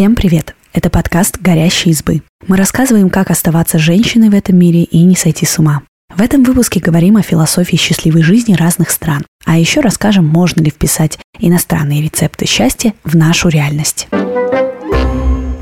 Всем привет! Это подкаст «Горящие избы». Мы рассказываем, как оставаться женщиной в этом мире и не сойти с ума. В этом выпуске говорим о философии счастливой жизни разных стран. А еще расскажем, можно ли вписать иностранные рецепты счастья в нашу реальность.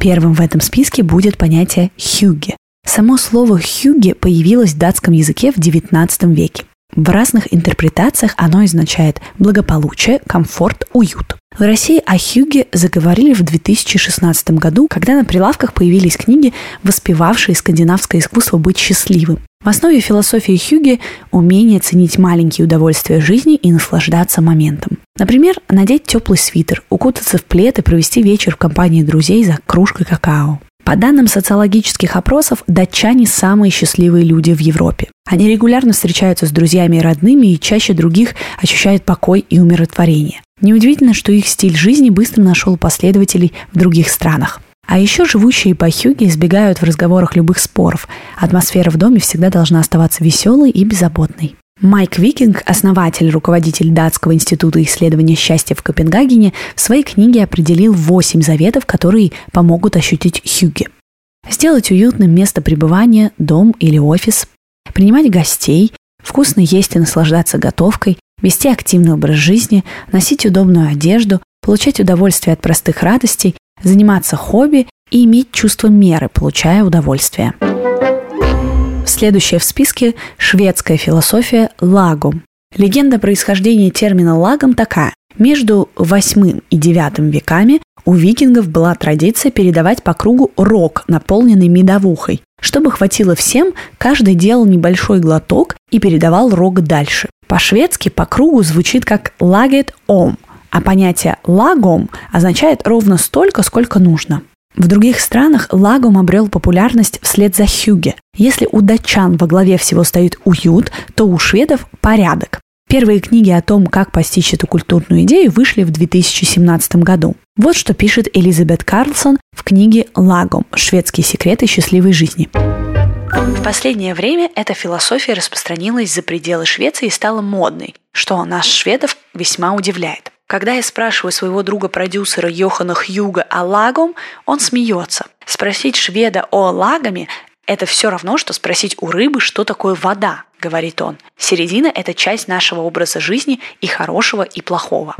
Первым в этом списке будет понятие «хюге». Само слово «хюге» появилось в датском языке в XIX веке. В разных интерпретациях оно означает благополучие, комфорт, уют. В России о Хьюге заговорили в 2016 году, когда на прилавках появились книги, воспевавшие скандинавское искусство быть счастливым. В основе философии Хьюге – умение ценить маленькие удовольствия жизни и наслаждаться моментом. Например, надеть теплый свитер, укутаться в плед и провести вечер в компании друзей за кружкой какао. По данным социологических опросов, датчане – самые счастливые люди в Европе. Они регулярно встречаются с друзьями и родными и чаще других ощущают покой и умиротворение. Неудивительно, что их стиль жизни быстро нашел последователей в других странах. А еще живущие по Хьюге избегают в разговорах любых споров. Атмосфера в доме всегда должна оставаться веселой и беззаботной. Майк Викинг, основатель, руководитель Датского института исследования счастья в Копенгагене, в своей книге определил 8 заветов, которые помогут ощутить хюги. Сделать уютным место пребывания, дом или офис, принимать гостей, вкусно есть и наслаждаться готовкой, вести активный образ жизни, носить удобную одежду, получать удовольствие от простых радостей, заниматься хобби и иметь чувство меры, получая удовольствие. Следующая в списке – шведская философия лагом. Легенда происхождения термина лагом такая. Между 8 и 9 веками у викингов была традиция передавать по кругу рог, наполненный медовухой. Чтобы хватило всем, каждый делал небольшой глоток и передавал рог дальше. По-шведски по кругу звучит как «лагет ом», а понятие «лагом» означает ровно столько, сколько нужно. В других странах лагом обрел популярность вслед за хюге. Если у датчан во главе всего стоит уют, то у шведов порядок. Первые книги о том, как постичь эту культурную идею, вышли в 2017 году. Вот что пишет Элизабет Карлсон в книге «Лагом. Шведские секреты счастливой жизни». В последнее время эта философия распространилась за пределы Швеции и стала модной, что нас, шведов, весьма удивляет. Когда я спрашиваю своего друга-продюсера Йохана Хьюга о лагом, он смеется. Спросить шведа о лагами – это все равно, что спросить у рыбы, что такое вода, говорит он. Середина – это часть нашего образа жизни и хорошего, и плохого.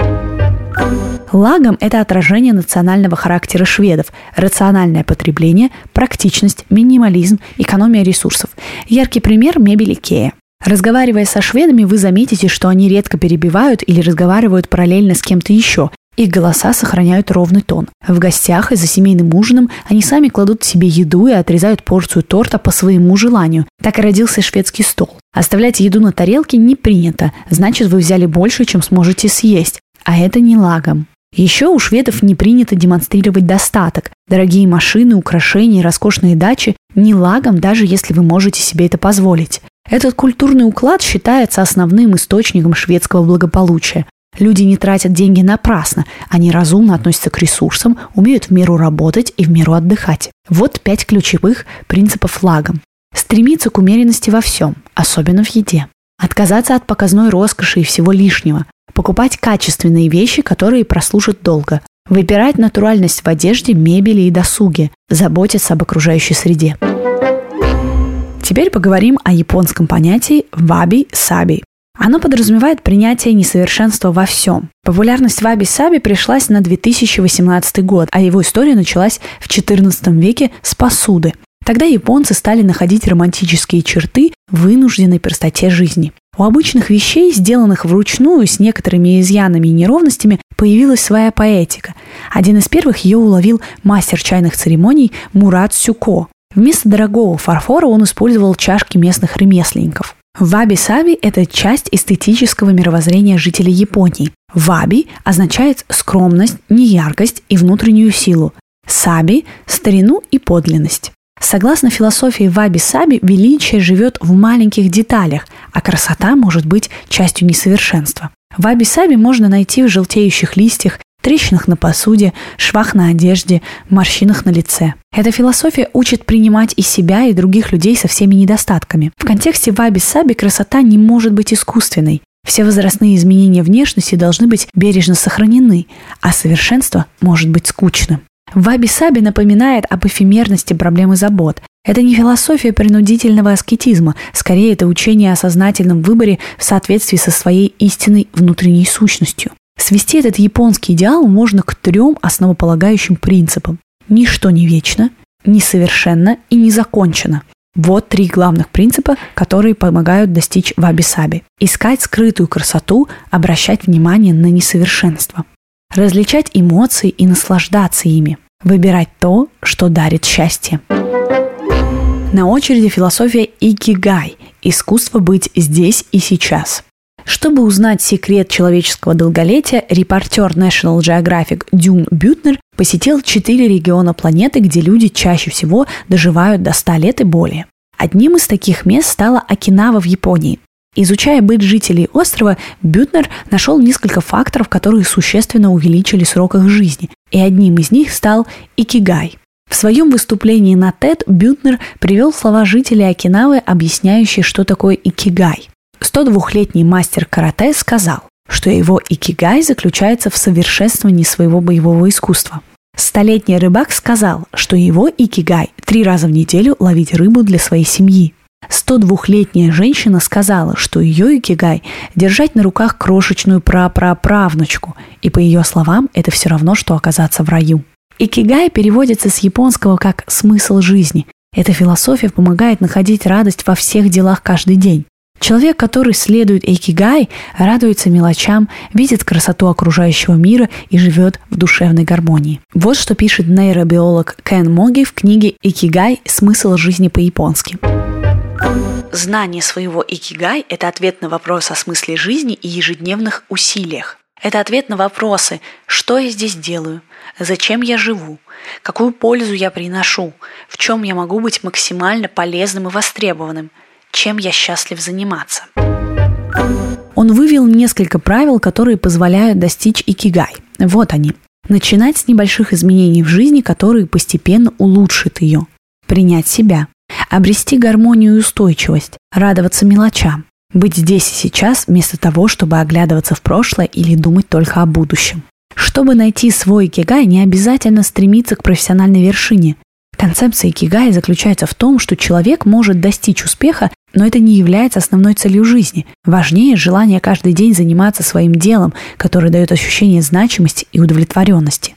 Лагом – это отражение национального характера шведов, рациональное потребление, практичность, минимализм, экономия ресурсов. Яркий пример – мебель Икея. Разговаривая со шведами, вы заметите, что они редко перебивают или разговаривают параллельно с кем-то еще. Их голоса сохраняют ровный тон. В гостях и за семейным ужином они сами кладут себе еду и отрезают порцию торта по своему желанию. Так и родился шведский стол. Оставлять еду на тарелке не принято, значит вы взяли больше, чем сможете съесть. А это не лагом. Еще у шведов не принято демонстрировать достаток. Дорогие машины, украшения, роскошные дачи не лагом, даже если вы можете себе это позволить. Этот культурный уклад считается основным источником шведского благополучия. Люди не тратят деньги напрасно, они разумно относятся к ресурсам, умеют в меру работать и в меру отдыхать. Вот пять ключевых принципов флагом. Стремиться к умеренности во всем, особенно в еде. Отказаться от показной роскоши и всего лишнего. Покупать качественные вещи, которые прослужат долго. Выбирать натуральность в одежде, мебели и досуге. Заботиться об окружающей среде. Теперь поговорим о японском понятии ваби-саби. Оно подразумевает принятие несовершенства во всем. Популярность ваби-саби пришлась на 2018 год, а его история началась в XIV веке с посуды. Тогда японцы стали находить романтические черты вынужденной простоте жизни. У обычных вещей, сделанных вручную с некоторыми изъянами и неровностями, появилась своя поэтика. Один из первых ее уловил мастер чайных церемоний Мурат Сюко. Вместо дорогого фарфора он использовал чашки местных ремесленников. Ваби-саби – это часть эстетического мировоззрения жителей Японии. Ваби означает скромность, неяркость и внутреннюю силу. Саби – старину и подлинность. Согласно философии Ваби-Саби, величие живет в маленьких деталях, а красота может быть частью несовершенства. Ваби-Саби можно найти в желтеющих листьях, трещинах на посуде, швах на одежде, морщинах на лице. Эта философия учит принимать и себя, и других людей со всеми недостатками. В контексте ваби-саби красота не может быть искусственной. Все возрастные изменения внешности должны быть бережно сохранены, а совершенство может быть скучным. Ваби-саби напоминает об эфемерности проблемы забот. Это не философия принудительного аскетизма, скорее это учение о сознательном выборе в соответствии со своей истинной внутренней сущностью. Свести этот японский идеал можно к трем основополагающим принципам. Ничто не вечно, несовершенно и не закончено. Вот три главных принципа, которые помогают достичь ваби-саби. Искать скрытую красоту, обращать внимание на несовершенство. Различать эмоции и наслаждаться ими. Выбирать то, что дарит счастье. На очереди философия икигай – искусство быть здесь и сейчас. Чтобы узнать секрет человеческого долголетия, репортер National Geographic Дюн Бютнер посетил четыре региона планеты, где люди чаще всего доживают до 100 лет и более. Одним из таких мест стала Окинава в Японии. Изучая быт жителей острова, Бютнер нашел несколько факторов, которые существенно увеличили срок их жизни, и одним из них стал икигай. В своем выступлении на TED Бютнер привел слова жителей Окинавы, объясняющие, что такое икигай. 102-летний мастер карате сказал, что его икигай заключается в совершенствовании своего боевого искусства. Столетний рыбак сказал, что его икигай – три раза в неделю ловить рыбу для своей семьи. 102-летняя женщина сказала, что ее икигай – держать на руках крошечную прапраправнучку, и по ее словам это все равно, что оказаться в раю. Икигай переводится с японского как «смысл жизни». Эта философия помогает находить радость во всех делах каждый день. Человек, который следует Эйкигай, радуется мелочам, видит красоту окружающего мира и живет в душевной гармонии. Вот что пишет нейробиолог Кен Моги в книге «Икигай. Смысл жизни по-японски». Знание своего икигай – это ответ на вопрос о смысле жизни и ежедневных усилиях. Это ответ на вопросы «Что я здесь делаю?», «Зачем я живу?», «Какую пользу я приношу?», «В чем я могу быть максимально полезным и востребованным?», чем я счастлив заниматься. Он вывел несколько правил, которые позволяют достичь икигай. Вот они. Начинать с небольших изменений в жизни, которые постепенно улучшат ее. Принять себя. Обрести гармонию и устойчивость. Радоваться мелочам. Быть здесь и сейчас, вместо того, чтобы оглядываться в прошлое или думать только о будущем. Чтобы найти свой икигай, не обязательно стремиться к профессиональной вершине. Концепция икигай заключается в том, что человек может достичь успеха, но это не является основной целью жизни. Важнее желание каждый день заниматься своим делом, которое дает ощущение значимости и удовлетворенности.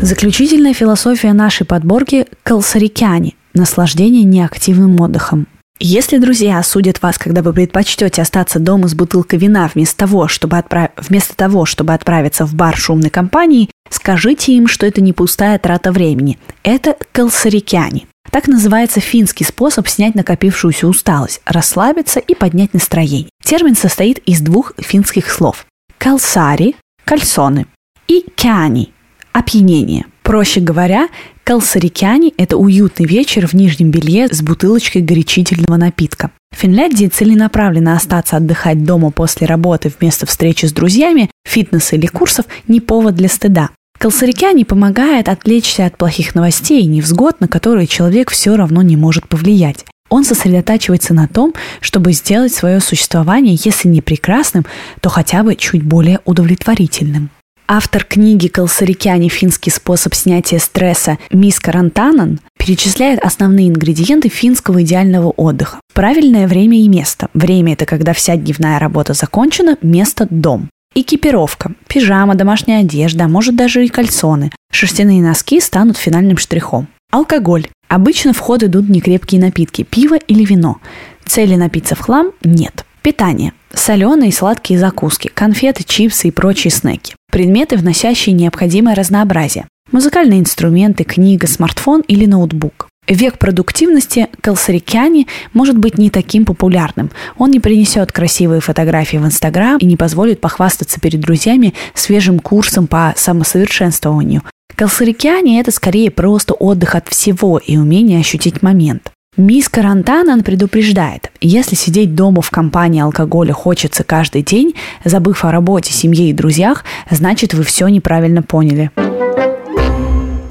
Заключительная философия нашей подборки – калсарикяне – наслаждение неактивным отдыхом. Если друзья осудят вас, когда вы предпочтете остаться дома с бутылкой вина вместо того, чтобы, отправ... вместо того, чтобы отправиться в бар шумной компании, скажите им, что это не пустая трата времени. Это калсарикяне. Так называется финский способ снять накопившуюся усталость, расслабиться и поднять настроение. Термин состоит из двух финских слов – калсари – кальсоны и кяни – опьянение. Проще говоря, Калсарикяни – это уютный вечер в нижнем белье с бутылочкой горячительного напитка. В Финляндии целенаправленно остаться отдыхать дома после работы вместо встречи с друзьями, фитнеса или курсов – не повод для стыда. Калсарикяни помогает отвлечься от плохих новостей и невзгод, на которые человек все равно не может повлиять. Он сосредотачивается на том, чтобы сделать свое существование, если не прекрасным, то хотя бы чуть более удовлетворительным. Автор книги «Калсарикяне. Финский способ снятия стресса» Мисс Карантанан перечисляет основные ингредиенты финского идеального отдыха. Правильное время и место. Время – это когда вся дневная работа закончена, место – дом. Экипировка. Пижама, домашняя одежда, а может даже и кальсоны. Шерстяные носки станут финальным штрихом. Алкоголь. Обычно в ход идут некрепкие напитки – пиво или вино. Цели напиться в хлам – нет. Питание. Соленые и сладкие закуски, конфеты, чипсы и прочие снеки. Предметы, вносящие необходимое разнообразие. Музыкальные инструменты, книга, смартфон или ноутбук. Век продуктивности Калсарикяни может быть не таким популярным. Он не принесет красивые фотографии в Инстаграм и не позволит похвастаться перед друзьями свежим курсом по самосовершенствованию. Калсарикяне – это скорее просто отдых от всего и умение ощутить момент. Мисс Карантанан предупреждает, если сидеть дома в компании алкоголя хочется каждый день, забыв о работе, семье и друзьях, значит вы все неправильно поняли.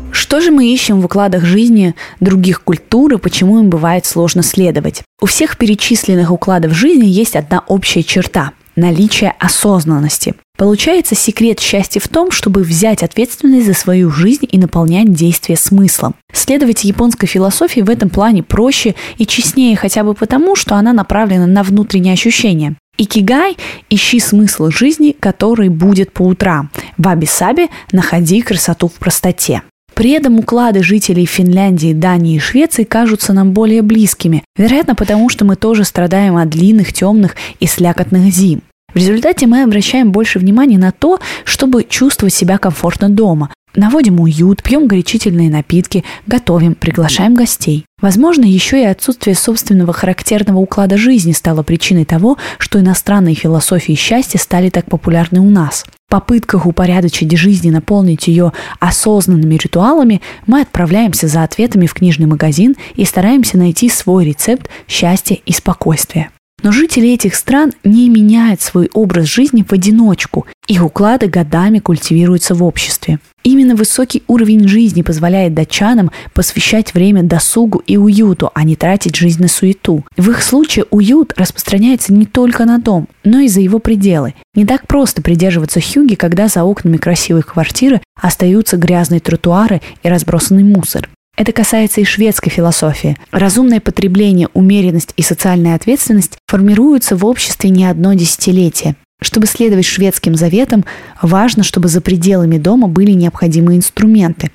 Что же мы ищем в укладах жизни других культур и почему им бывает сложно следовать? У всех перечисленных укладов жизни есть одна общая черта. Наличие осознанности. Получается, секрет счастья в том, чтобы взять ответственность за свою жизнь и наполнять действия смыслом. Следовать японской философии в этом плане проще и честнее хотя бы потому, что она направлена на внутренние ощущения. Икигай – ищи смысл жизни, который будет по утрам. Ваби-саби – находи красоту в простоте. При этом уклады жителей Финляндии, Дании и Швеции кажутся нам более близкими, вероятно потому, что мы тоже страдаем от длинных, темных и слякотных зим. В результате мы обращаем больше внимания на то, чтобы чувствовать себя комфортно дома, Наводим уют, пьем горячительные напитки, готовим, приглашаем гостей. Возможно, еще и отсутствие собственного характерного уклада жизни стало причиной того, что иностранные философии счастья стали так популярны у нас. В попытках упорядочить жизнь и наполнить ее осознанными ритуалами мы отправляемся за ответами в книжный магазин и стараемся найти свой рецепт счастья и спокойствия. Но жители этих стран не меняют свой образ жизни в одиночку. Их уклады годами культивируются в обществе. Именно высокий уровень жизни позволяет датчанам посвящать время досугу и уюту, а не тратить жизнь на суету. В их случае уют распространяется не только на дом, но и за его пределы. Не так просто придерживаться хюги, когда за окнами красивой квартиры остаются грязные тротуары и разбросанный мусор. Это касается и шведской философии. Разумное потребление, умеренность и социальная ответственность формируются в обществе не одно десятилетие. Чтобы следовать шведским заветам, важно, чтобы за пределами дома были необходимые инструменты.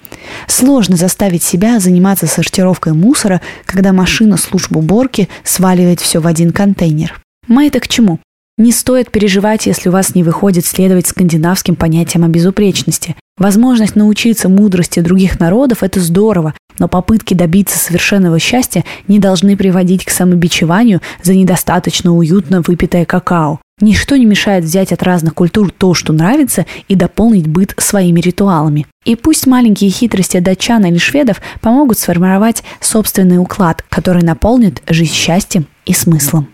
Сложно заставить себя заниматься сортировкой мусора, когда машина служб уборки сваливает все в один контейнер. Мы это к чему? Не стоит переживать, если у вас не выходит следовать скандинавским понятиям о безупречности. Возможность научиться мудрости других народов – это здорово, но попытки добиться совершенного счастья не должны приводить к самобичеванию за недостаточно уютно выпитое какао. Ничто не мешает взять от разных культур то, что нравится, и дополнить быт своими ритуалами. И пусть маленькие хитрости датчан или шведов помогут сформировать собственный уклад, который наполнит жизнь счастьем и смыслом.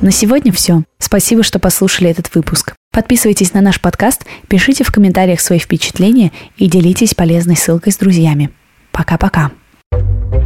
На сегодня все. Спасибо, что послушали этот выпуск. Подписывайтесь на наш подкаст, пишите в комментариях свои впечатления и делитесь полезной ссылкой с друзьями. Пока-пока. thank you